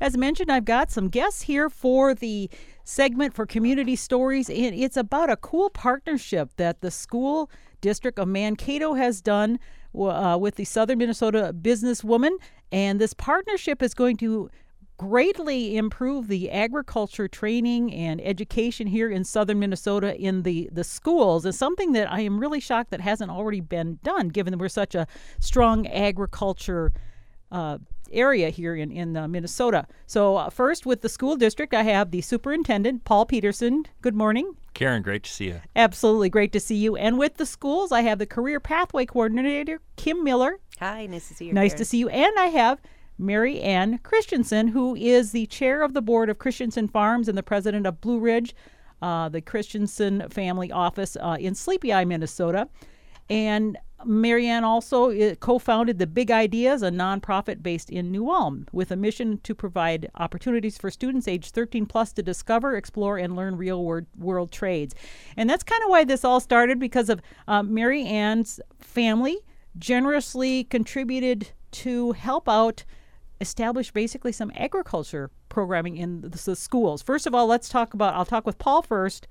as mentioned, I've got some guests here for the segment for community stories, and it's about a cool partnership that the school district of Mankato has done uh, with the Southern Minnesota businesswoman. And this partnership is going to greatly improve the agriculture training and education here in southern Minnesota in the, the schools is something that I am really shocked that hasn't already been done, given that we're such a strong agriculture uh, area here in, in uh, Minnesota. So, uh, first, with the school district, I have the superintendent, Paul Peterson. Good morning. Karen, great to see you. Absolutely great to see you. And with the schools, I have the career pathway coordinator, Kim Miller. Hi, nice to see you. Nice Karen. to see you. And I have Mary Ann Christensen, who is the chair of the board of Christensen Farms and the president of Blue Ridge, uh, the Christensen family office uh, in Sleepy Eye, Minnesota. And Marianne also uh, co founded The Big Ideas, a nonprofit based in New Ulm, with a mission to provide opportunities for students age 13 plus to discover, explore, and learn real world, world trades. And that's kind of why this all started because of uh, Mary Ann's family generously contributed to help out establish basically some agriculture programming in the, the schools. First of all, let's talk about, I'll talk with Paul first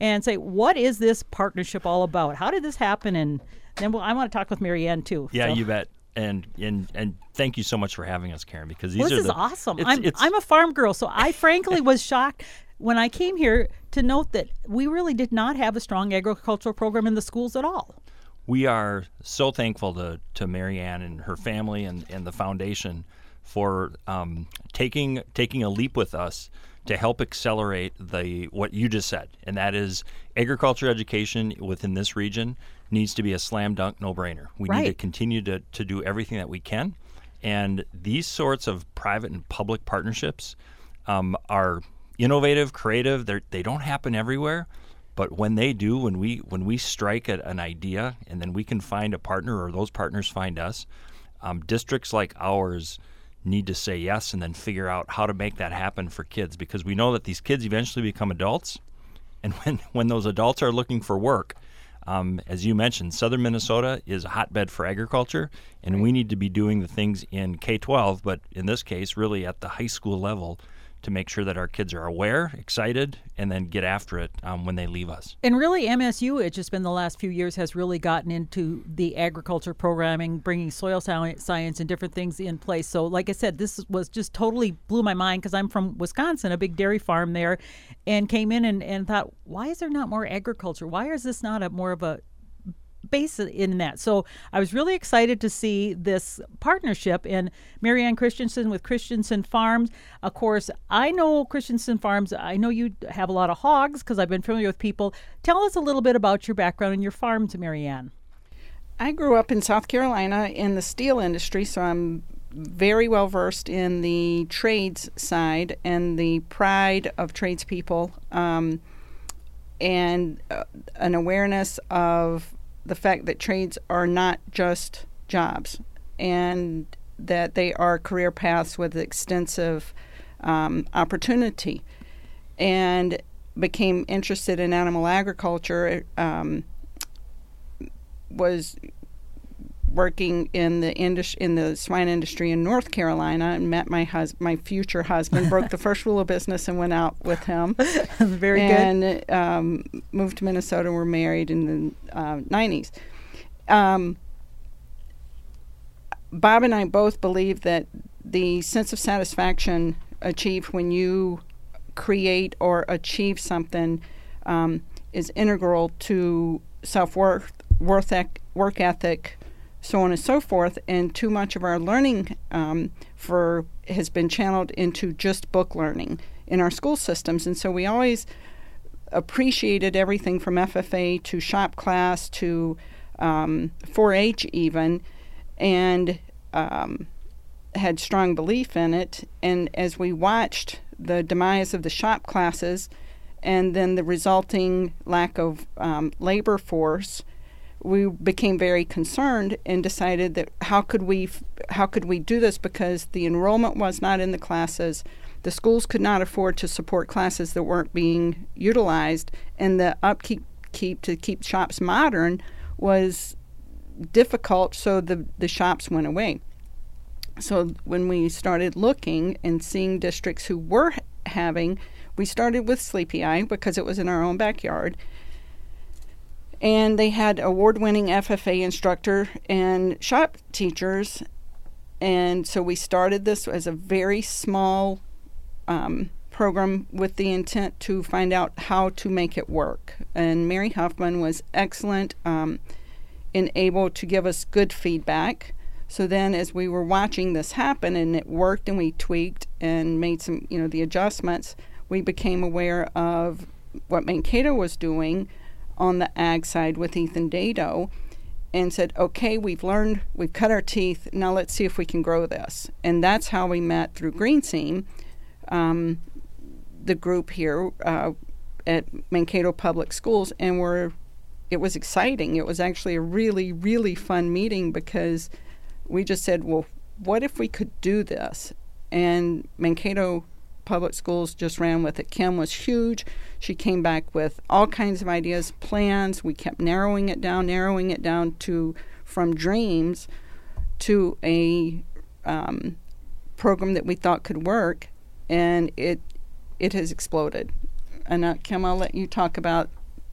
and say, what is this partnership all about? How did this happen? And then we'll, I want to talk with Marianne too. Yeah, so. you bet. And and and thank you so much for having us, Karen. Because these well, this are is the, awesome. It's, I'm it's, I'm a farm girl, so I frankly was shocked when I came here to note that we really did not have a strong agricultural program in the schools at all. We are so thankful to to Marianne and her family and, and the foundation for um, taking taking a leap with us to help accelerate the what you just said, and that is agriculture education within this region needs to be a slam dunk no brainer. We right. need to continue to, to do everything that we can. And these sorts of private and public partnerships um, are innovative, creative. They're, they don't happen everywhere, but when they do, when we when we strike a, an idea and then we can find a partner or those partners find us, um, districts like ours need to say yes and then figure out how to make that happen for kids because we know that these kids eventually become adults, and when when those adults are looking for work, um, as you mentioned, southern Minnesota is a hotbed for agriculture, and we need to be doing the things in K 12, but in this case, really at the high school level to make sure that our kids are aware, excited, and then get after it um, when they leave us. And really, MSU, it's just been the last few years, has really gotten into the agriculture programming, bringing soil science and different things in place. So, like I said, this was just totally blew my mind because I'm from Wisconsin, a big dairy farm there, and came in and, and thought, why is there not more agriculture? Why is this not a more of a base in that. So I was really excited to see this partnership in Marianne Christensen with Christensen Farms. Of course, I know Christensen Farms. I know you have a lot of hogs because I've been familiar with people. Tell us a little bit about your background and your farms, Marianne. I grew up in South Carolina in the steel industry, so I'm very well versed in the trades side and the pride of tradespeople. Um, and uh, an awareness of the fact that trades are not just jobs and that they are career paths with extensive um, opportunity and became interested in animal agriculture um, was working in the indus- in the swine industry in North Carolina and met my hus- my future husband broke the first rule of business and went out with him. Very and, good. And um, moved to Minnesota and were married in the uh, 90s um, Bob and I both believe that the sense of satisfaction achieved when you create or achieve something um, is integral to self worth, work ethic, so on and so forth. And too much of our learning um, for has been channeled into just book learning in our school systems, and so we always appreciated everything from FFA to shop class to um, 4-H even, and um, had strong belief in it. And as we watched the demise of the shop classes, and then the resulting lack of um, labor force, we became very concerned and decided that how could we how could we do this because the enrollment was not in the classes the schools could not afford to support classes that weren't being utilized and the upkeep keep to keep shops modern was difficult, so the, the shops went away. so when we started looking and seeing districts who were having, we started with Sleepy Eye because it was in our own backyard. And they had award winning FFA instructor and shop teachers. And so we started this as a very small um, program with the intent to find out how to make it work. And Mary Huffman was excellent um, in able to give us good feedback. So then, as we were watching this happen and it worked, and we tweaked and made some, you know, the adjustments, we became aware of what Mankato was doing on the ag side with Ethan Dado and said, okay, we've learned, we've cut our teeth, now let's see if we can grow this. And that's how we met through GreenSeam, um, the group here uh, at Mankato Public Schools, and we're, it was exciting. It was actually a really, really fun meeting because we just said, well, what if we could do this? And Mankato Public Schools just ran with it. Kim was huge. She came back with all kinds of ideas, plans. We kept narrowing it down, narrowing it down to from dreams to a um, program that we thought could work, and it it has exploded. And uh, Kim, I'll let you talk about,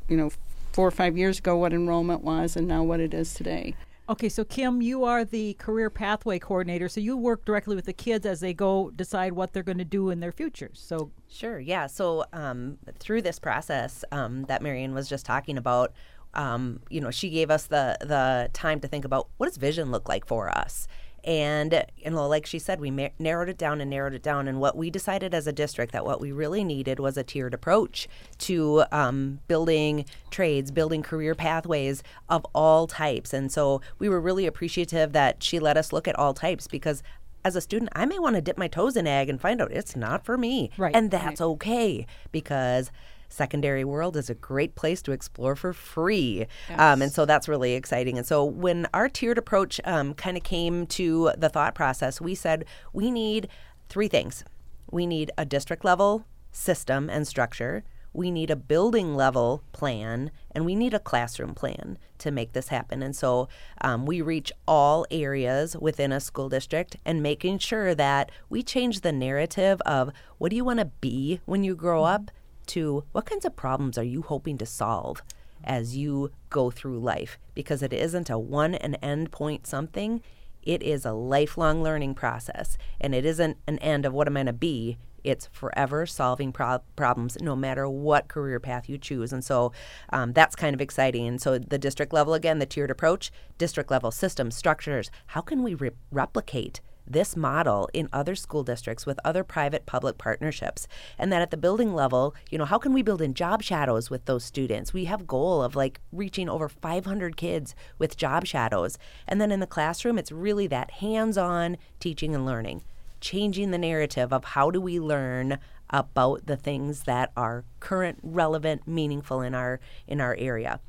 you know, four or five years ago what enrollment was, and now what it is today. Okay, so Kim, you are the career pathway coordinator, so you work directly with the kids as they go decide what they're going to do in their futures. So sure, yeah. So um, through this process um, that Marion was just talking about, um, you know, she gave us the the time to think about what does vision look like for us, and you know like she said we ma- narrowed it down and narrowed it down and what we decided as a district that what we really needed was a tiered approach to um, building trades building career pathways of all types and so we were really appreciative that she let us look at all types because as a student, I may want to dip my toes in ag and find out it's not for me. Right. And that's right. okay because secondary world is a great place to explore for free. Yes. Um, and so that's really exciting. And so when our tiered approach um, kind of came to the thought process, we said we need three things we need a district level system and structure. We need a building level plan and we need a classroom plan to make this happen. And so um, we reach all areas within a school district and making sure that we change the narrative of what do you want to be when you grow up to what kinds of problems are you hoping to solve as you go through life? Because it isn't a one and end point something, it is a lifelong learning process. And it isn't an end of what am I going to be. It's forever solving pro- problems no matter what career path you choose. And so um, that's kind of exciting. And so the district level, again, the tiered approach, district level systems, structures, how can we re- replicate this model in other school districts with other private public partnerships and that at the building level you know how can we build in job shadows with those students? We have goal of like reaching over 500 kids with job shadows. And then in the classroom it's really that hands-on teaching and learning changing the narrative of how do we learn about the things that are current relevant meaningful in our in our area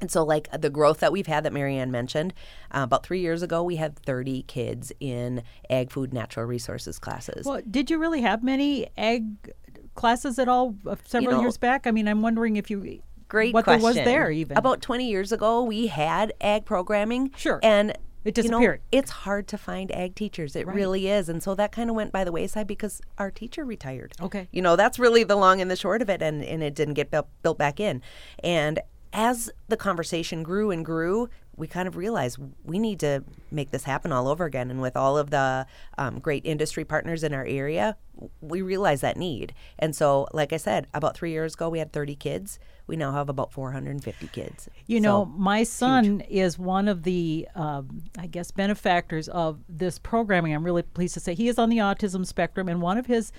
and so, like the growth that we've had that Marianne mentioned, uh, about three years ago, we had 30 kids in ag, food, natural resources classes. Well, did you really have many ag classes at all uh, several you know, years back? I mean, I'm wondering if you. Great what question. there was there even about 20 years ago we had ag programming sure and it disappeared. You know, it's hard to find ag teachers. It right. really is. And so that kind of went by the wayside because our teacher retired. Okay. You know, that's really the long and the short of it. And, and it didn't get built, built back in. And as the conversation grew and grew, we kind of realized we need to make this happen all over again. And with all of the um, great industry partners in our area, we realized that need. And so, like I said, about three years ago, we had 30 kids. We now have about 450 kids. You so, know, my son huge. is one of the, um, I guess, benefactors of this programming. I'm really pleased to say he is on the autism spectrum, and one of his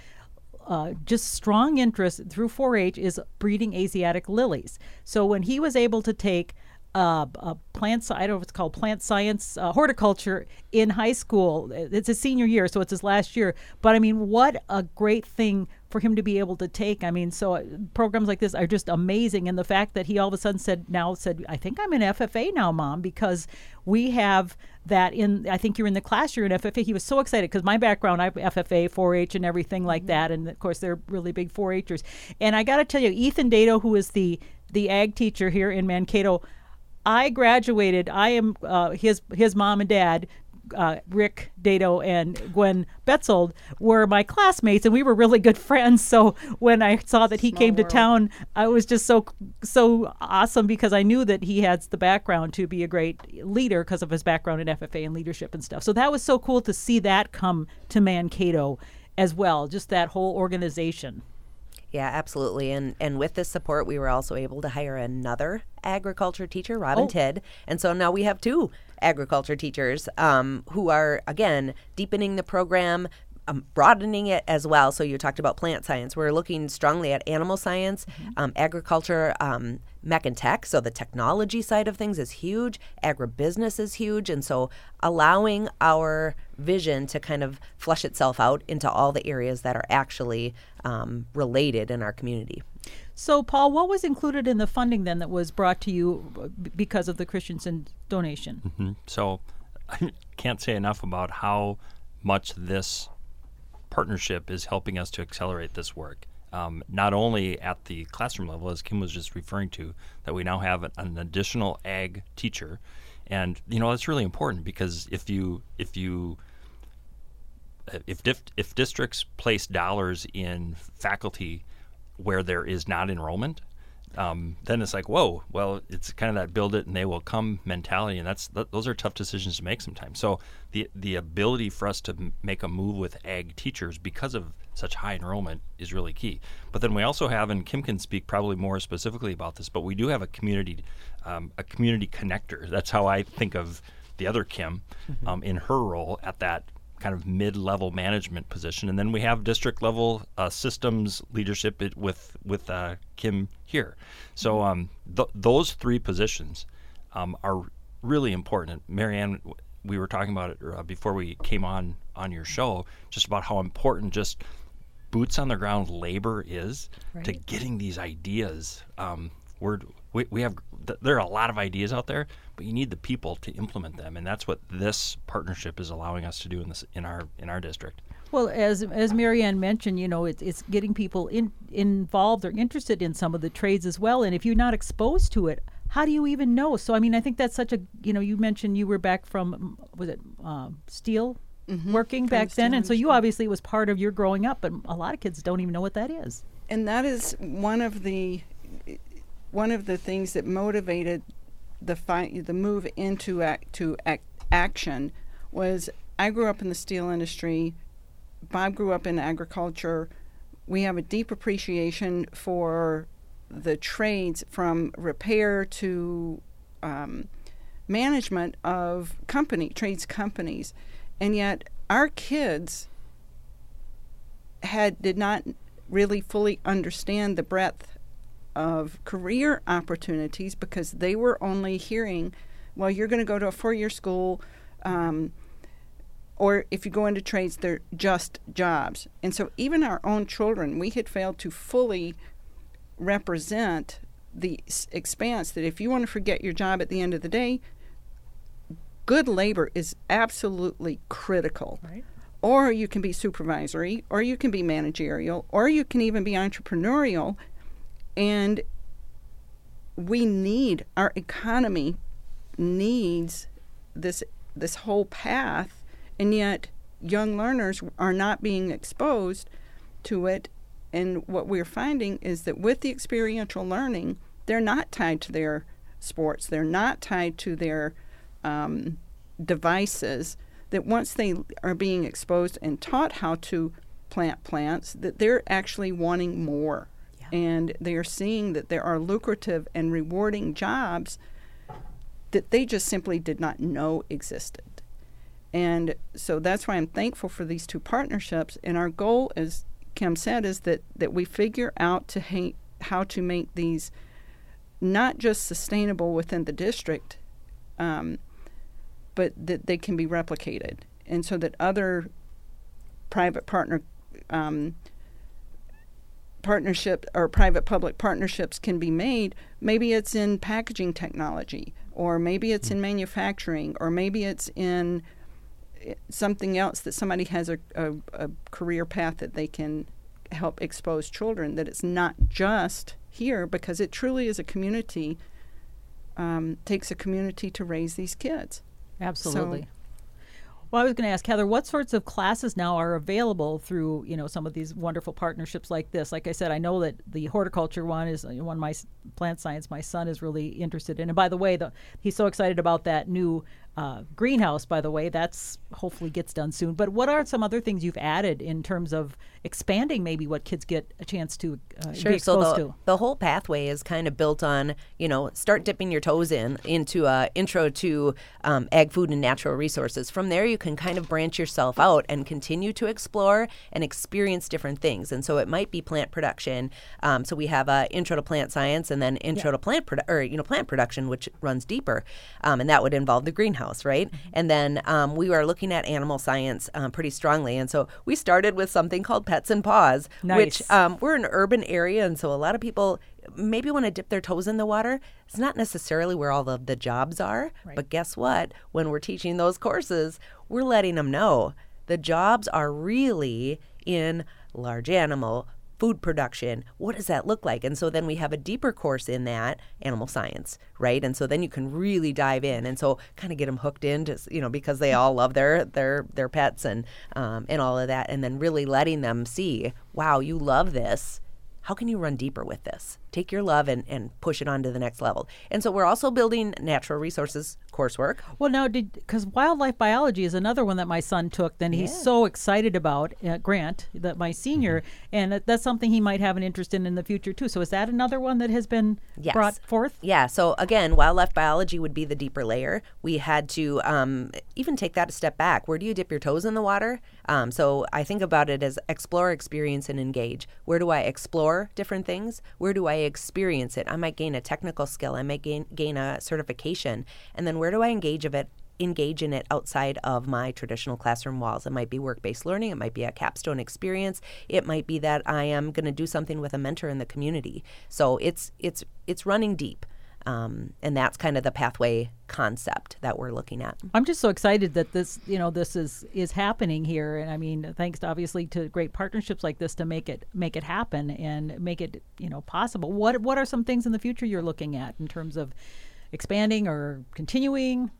uh, just strong interest through 4-H is breeding Asiatic lilies. So when he was able to take uh, a plant, I don't know if it's called plant science, uh, horticulture in high school. It's a senior year, so it's his last year. But I mean, what a great thing for him to be able to take. I mean, so uh, programs like this are just amazing. And the fact that he all of a sudden said, now said, I think I'm in FFA now, mom, because we have that in, I think you're in the class, you're in FFA. He was so excited because my background, I have FFA, 4 H, and everything like mm-hmm. that. And of course, they're really big 4 Hers. And I got to tell you, Ethan dato who is the, the ag teacher here in Mankato, I graduated. I am uh, his his mom and dad uh, Rick Dato and Gwen Betzold were my classmates, and we were really good friends. So when I saw that he Small came to town, I was just so so awesome because I knew that he has the background to be a great leader because of his background in FFA and leadership and stuff. So that was so cool to see that come to Mankato as well, just that whole organization. Yeah, absolutely. And and with this support, we were also able to hire another agriculture teacher, Robin Oh. Tidd, and so now we have two agriculture teachers um, who are again deepening the program. Um, broadening it as well. So you talked about plant science. We're looking strongly at animal science, um, agriculture, um, mech and tech. So the technology side of things is huge. Agribusiness is huge, and so allowing our vision to kind of flush itself out into all the areas that are actually um, related in our community. So, Paul, what was included in the funding then that was brought to you because of the Christensen donation? Mhm. So I can't say enough about how much this partnership is helping us to accelerate this work. Um, not only at the classroom level, as Kim was just referring to, that we now have an, an additional ag teacher, and you know that's really important because if you if you if dif- if districts place dollars in faculty where there is not enrollment, um, then it's like, whoa, well, it's kind of that build it and they will come mentality, and that's th- those are tough decisions to make sometimes. So the the ability for us to m- make a move with ag teachers because of such high enrollment is really key. But then we also have, and Kim can speak probably more specifically about this, but we do have a community um, a community connector. That's how I think of the other Kim um, in her role at that kind of mid-level management position, and then we have district-level uh, systems leadership with with uh, Kim here. So um, th- those three positions um, are really important. Marianne, we were talking about it uh, before we came on on your show, just about how important just boots on the ground labor is to getting these ideas. Um, we're, we, we have there are a lot of ideas out there, but you need the people to implement them, and that's what this partnership is allowing us to do in this in our in our district. Well, as as Marianne mentioned, you know, it's it's getting people in, involved or interested in some of the trades as well. And if you're not exposed to it, how do you even know? So, I mean, I think that's such a you know, you mentioned you were back from was it um, steel working back then, and so you obviously was part of your growing up, but a lot of kids don't even know what that is. and that is one of the one of the things that motivated the fight the move into act to act, action was I grew up in the steel industry. Bob grew up in agriculture. We have a deep appreciation for the trades from repair to um, management of company trades companies. And yet our kids had did not really fully understand the breadth of career opportunities because they were only hearing, well, you're going to go to a four-year school, um, or if you go into trades, they're just jobs. And so even our own children, we had failed to fully represent the s- expanse that if you want to forget your job at the end of the day, good labor is absolutely critical Right. or you can be supervisory, or you can be managerial, or you can even be entrepreneurial. And we need our economy needs this this whole path, and yet young learners are not being exposed to it. And what we're finding is that with the experiential learning, they're not tied to their sports. They're not tied to their um, devices. That once they are being exposed and taught how to plant plants, that they're actually wanting more. And they are seeing that there are lucrative and rewarding jobs that they just simply did not know existed. And so that's why I'm thankful for these two partnerships. And our goal, as Kim said, is that, that we figure out to ha- how to make these not just sustainable within the district, um, but that they can be replicated. And so that other private partner um, partnership or private public partnerships can be made. Maybe it's in packaging technology, or maybe it's in manufacturing, or maybe it's in eh, something else that somebody has a, a, a career path that they can help expose children. That it's not just here because it truly is a community. Um, takes a community to raise these kids. Absolutely. Well, I was going to ask Heather, what sorts of classes now are available through you know some of these wonderful partnerships like this? Like I said, I know that the horticulture one is one. My plant science, my son is really interested in. And by the way, the, he's so excited about that new uh, greenhouse. By the way, that's hopefully gets done soon. But what are some other things you've added in terms of expanding maybe what kids get a chance to uh, sure. be exposed so the, to? the whole pathway is kind of built on you know start dipping your toes in into a intro to um, ag food and natural resources. From there, you can kind of branch yourself out and continue to explore and experience different things. And so it might be plant production. Um, so we have a intro to plant science and then intro yeah. to plant produ- or you know plant production, which runs deeper, um, and that would involve the greenhouse, right? Mm-hmm. And then um, we are looking at animal science um, pretty strongly. And so we started with something called Pets and Paws, nice. which um, we're an urban area, and so a lot of people maybe want to dip their toes in the water. It's not necessarily where all of the jobs are, right. but guess what? When we're teaching those courses, we're letting them know the jobs are really in large animal, food production. What does that look like? And so then we have a deeper course in that animal science, right? And so then you can really dive in, and so kind of get them hooked into, you know, because they all love their their their pets and um, and all of that, and then really letting them see, wow, you love this. How can you run deeper with this? Take your love and, and push it on to the next level. And so we're also building natural resources coursework. Well, now, did because wildlife biology is another one that my son took, then he's yeah. so excited about uh, Grant, that my senior, mm-hmm. and that's something he might have an interest in in the future too. So is that another one that has been yes. brought forth? Yeah. So again, wildlife biology would be the deeper layer. We had to um, even take that a step back. Where do you dip your toes in the water? Um, so I think about it as explore, experience, and engage. Where do I explore different things? Where do I experience it. I might gain a technical skill. I might gain gain a certification. And then where do I engage of it? Engage in it outside of my traditional classroom walls. It might be work based learning. It might be a capstone experience. It might be that I am going to do something with a mentor in the community. So it's it's it's running deep. Um, and that's kind of the pathway concept that we're looking at. I'm just so excited that this, you know, this is is happening here, and I mean, thanks to obviously to great partnerships like this to make it make it happen and make it, you know, possible. What what are some things in the future you're looking at in terms of expanding or continuing?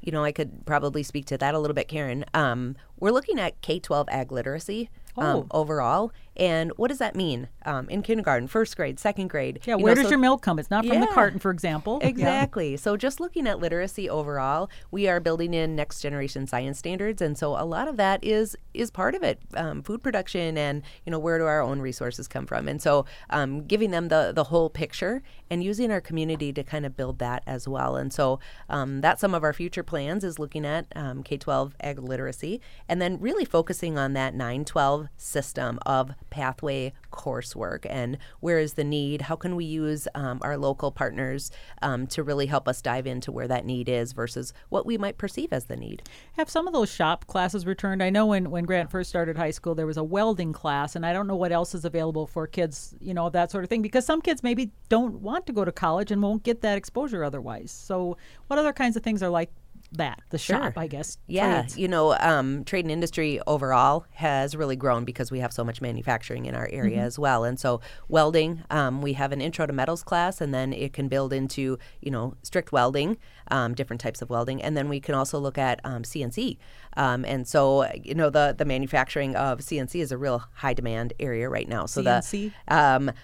You know, I could probably speak to that a little bit, Karen. Um, we're looking at K 12 ag literacy um, oh. overall. And what does that mean um, in kindergarten, first grade, second grade? Yeah, where know, does so, your milk come? It's not from yeah, the carton, for example. Exactly. Yeah. So just looking at literacy overall, we are building in next generation science standards, and so a lot of that is is part of it. Um, food production, and you know where do our own resources come from, and so um, giving them the the whole picture and using our community to kind of build that as well. And so um, that's some of our future plans is looking at um, K twelve ag literacy, and then really focusing on that nine twelve system of pathway coursework and where is the need? How can we use um, our local partners um, to really help us dive into where that need is versus what we might perceive as the need? Have some of those shop classes returned? I know when, when Grant first started high school, there was a welding class, and I don't know what else is available for kids, you know, that sort of thing, because some kids maybe don't want to go to college and won't get that exposure otherwise. So, what other kinds of things are like that the sure. shop i guess yeah trades. you know um, trade and industry overall has really grown because we have so much manufacturing in our area mm-hmm. as well and so welding um, we have an intro to metals class and then it can build into you know strict welding um, different types of welding and then we can also look at cnc um, um, and so you know the the manufacturing of cnc is a real high demand area right now so CNC? the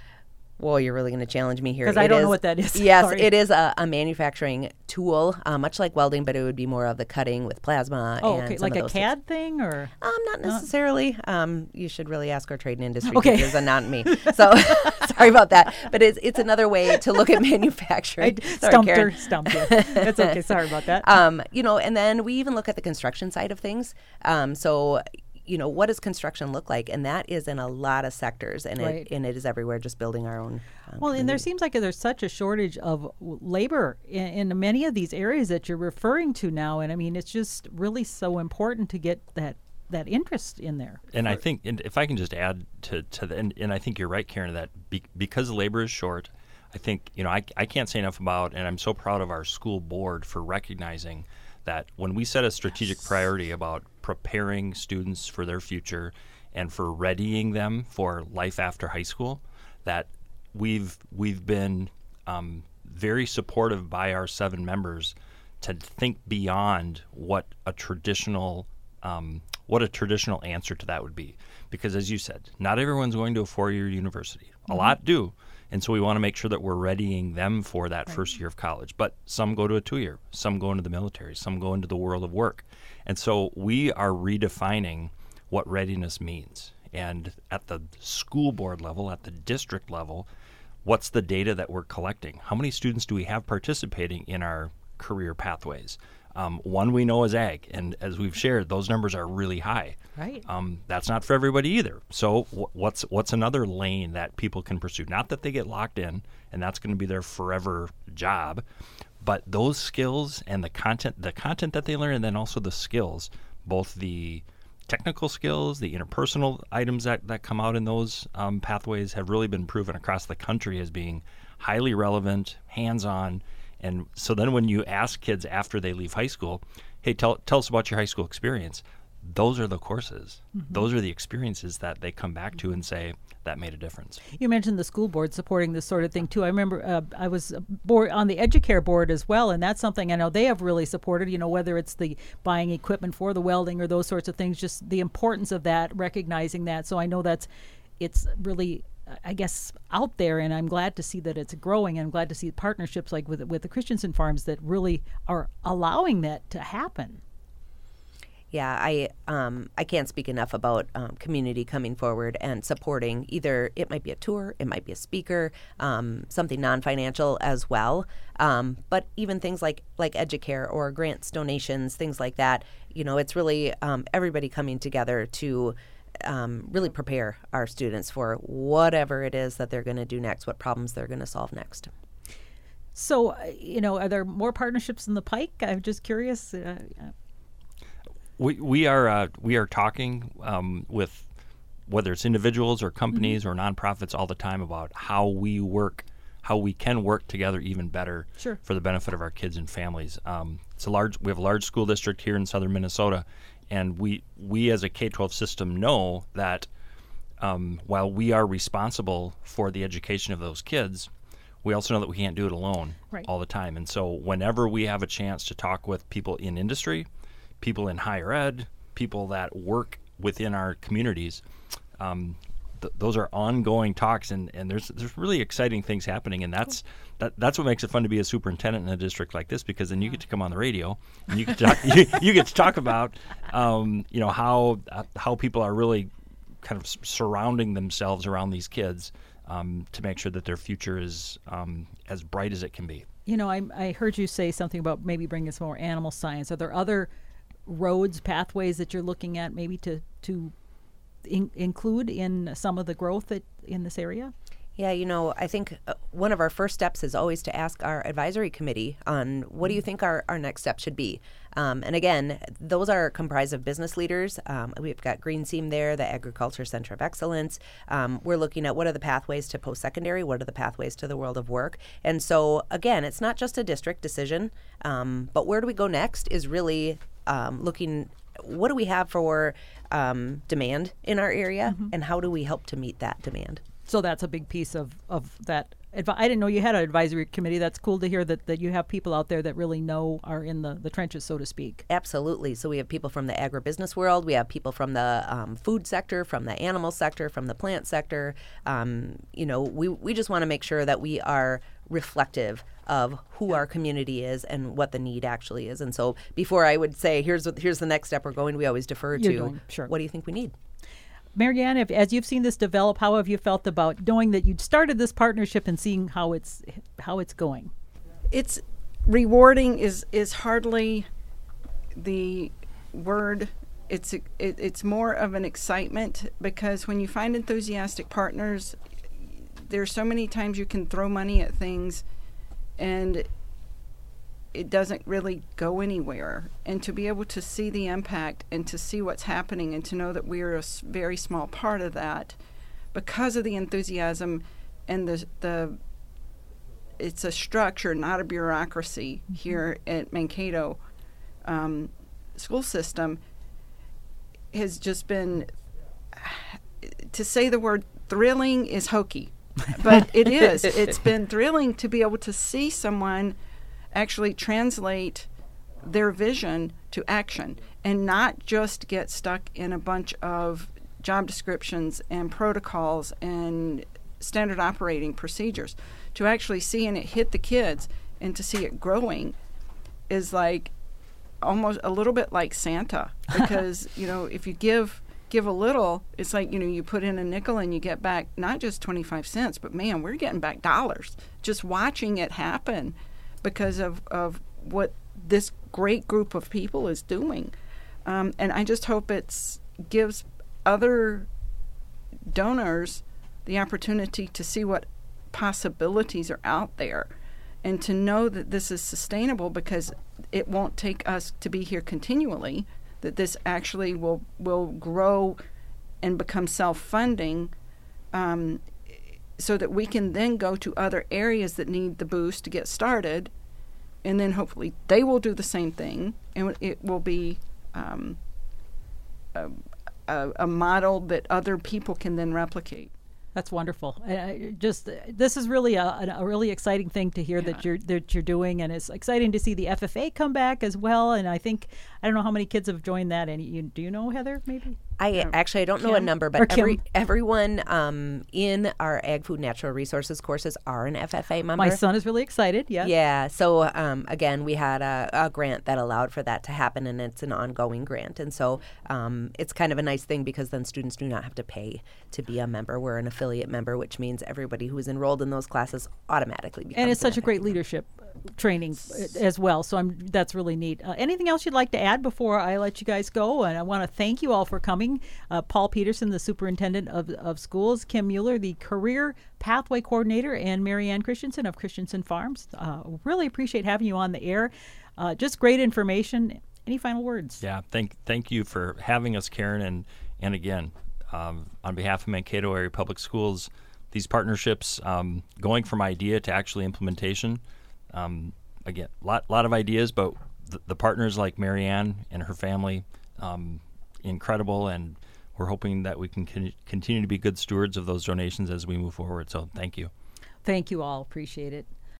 well, you're really going to challenge me here. Because I don't is, know what that is. Yes, Sorry. it is a, a manufacturing tool, uh, much like welding, but it would be more of the cutting with plasma. Oh, okay, like a CAD thing, or um, not necessarily. Um, you should really ask our trade and industry okay. teachers and not me. So sorry about that, but it's it's another way to look at manufacturing. I sorry, stumped Karen. her, stumped you. That's okay. Sorry about that. Um, you know, and then we even look at the construction side of things. Um, so you know what does construction look like? And that is in a lot of sectors and right. it and it is everywhere just building our own um, well and there seems like there's such a shortage of labor in, in, many of these areas that you're referring to now and i mean it's just really so important to get that that interest in there. And i think and if i can just add to to the and, and i think you're right karen that be, because labor is short i think you know I, I can't say enough about and i'm so proud of our school board for recognizing that when we set a strategic yes. priority about preparing students for their future and for readying them for life after high school, that we've we've been um, very supportive by our seven members to think beyond what a traditional um, what a traditional answer to that would be. Because as you said, not everyone's going to a four year university. A lot do. And so we want to make sure that we're readying them for that first year of college. But some go to a two year, some go into the military, some go into the world of work. And so we are redefining what readiness means. And at the school board level, at the district level, what's the data that we're collecting? How many students do we have participating in our career pathways? Um, one we know is ag, and as we've shared, those numbers are really high. Right. Um, that's not for everybody either. So wh- what's what's another lane that people can pursue? Not that they get locked in, and that's going to be their forever job, but those skills and the content, the content that they learn, and then also the skills, both the technical skills, the interpersonal items that, that come out in those um, pathways have really been proven across the country as being highly relevant, hands-on, and so then when you ask kids after they leave high school, hey, tell, tell us about your high school experience, those are the courses. Those are the experiences that they come back to and say, that made a difference. You mentioned the school board supporting this sort of thing too. I remember uh, I was board on the Educare board as well, and that's something I know they have really supported. You know, whether it's the buying equipment for the welding or those sorts of things, just the importance of that, recognizing that. So I know that's it's really. I guess out there, and I'm glad to see that it's growing. And I'm glad to see partnerships like with with the Christensen Farms that really are allowing that to happen. Yeah, I um, I can't speak enough about um, community coming forward and supporting. Either it might be a tour, it might be a speaker, um, something non-financial as well. Um, but even things like like Educare or grants, donations, things like that. You know, it's really um, everybody coming together to um, really prepare our students for whatever it is that they're going to do next, what problems they're going to solve next. So, uh, you know, are there more partnerships in the pike? I'm just curious. Uh, uh, We, we are uh, we are talking um, with whether it's individuals or companies or nonprofits all the time about how we work, how we can work together even better Sure. for the benefit of our kids and families. Um, it's a large. We have a large school district here in southern Minnesota, and we we as a K twelve system know that um, while we are responsible for the education of those kids, we also know that we can't do it alone Right. all the time. And so, whenever we have a chance to talk with people in industry, people in higher ed, people that work within our communities, um, th- those are ongoing talks, and, and there's there's really exciting things happening, and that's that, that's what makes it fun to be a superintendent in a district like this because then you get to come on the radio and you get to talk, you, you get to talk about um, you know how uh, how people are really kind of surrounding themselves around these kids um, to make sure that their future is um, as bright as it can be. You know, I, I heard you say something about maybe bringing some more animal science. Are there other roads, pathways that you're looking at maybe to to in, include in some of the growth that, in this area? Yeah, you know, I think uh, one of our first steps is always to ask our advisory committee on what do you think our, our next step should be. Um, and again, those are comprised of business leaders. Um, we've got GreenSeam there, the Agriculture Center of Excellence. Um, we're looking at what are the pathways to post secondary, what are the pathways to the world of work. And so, again, it's not just a district decision, um, but where do we go next is really um, looking what do we have for um, demand in our area and how do we help to meet that demand. So that's a big piece of of that. Advi- I didn't know you had an advisory committee. That's cool to hear that, that you have people out there that really know are in the, the trenches, so to speak. Absolutely. So we have people from the agribusiness world, we have people from the um, food sector, from the animal sector, from the plant sector. Um, you know, we, we just want to make sure that we are reflective of who our community is and what the need actually is. And so before I would say, here's what, here's the next step we're going, we always defer You're to going, sure. what do you think we need? Marianne, if, as you've seen this develop, how have you felt about knowing that you'd started this partnership and seeing how it's how it's going? it's rewarding is is hardly the word it's it, it's more of an excitement because when you find enthusiastic partners there's so many times you can throw money at things and it doesn't really go anywhere. And to be able to see the impact and to see what's happening and to know that we're a very small part of that because of the enthusiasm and the the it's a structure, not a bureaucracy here at Mankato um, school system has just been to say the word thrilling is hokey, but it is. It's been thrilling to be able to see someone actually translate their vision to action and not just get stuck in a bunch of job descriptions and protocols and standard operating procedures. To actually see and it hit the kids and to see it growing is like almost a little bit like Santa because you know if you give give a little it's like you know you put in a nickel and you get back not just 25 cents but man we're getting back dollars just watching it happen because of of what this great group of people is doing. Um, and I just hope it gives other donors the opportunity to see what possibilities are out there and to know that this is sustainable because it won't take us to be here continually that this actually will will grow and become self-funding um, so that we can then go to other areas that need the boost to get started and then hopefully they will do the same thing and it will be um, a, a, a model that other people can then replicate that's wonderful. I, just this is really a, a, really exciting thing to hear yeah. that you're that you're doing, and it's exciting to see the FFA come back as well. And I think I don't know how many kids have joined that. And you, do you know Heather? Maybe I actually I don't Kim? know a number, but every, everyone um, in our Ag Food Natural Resources courses are an FFA member. My son is really excited. Yeah. Yeah. So um, again, we had a, a, grant that allowed for that to happen, and it's an ongoing grant, and so um, it's kind of a nice thing because then students do not have to pay to be a member. We're an affiliate member, which means everybody who is enrolled in those classes automatically becomes. And it's such a great leadership training as well. So I'm that's really neat. Uh, anything else you'd like to add before I let you guys go? And I want to thank you all for coming. Uh, Paul Peterson, the superintendent of, of schools, Kim Mueller, the career pathway coordinator, and Marianne Christensen of Christensen Farms. Uh, really appreciate having you on the air. Uh, just great information. Any final words? Yeah, thank thank you for having us, Karen, and and again, um, on behalf of Mankato Area Public Schools, these partnerships um, going from idea to actually implementation um, again, a lot, lot of ideas, but the, the, partners like Marianne and her family, um, incredible, and we're hoping that we can con- continue to be good stewards of those donations as we move forward. So thank you. Thank you all. Appreciate it.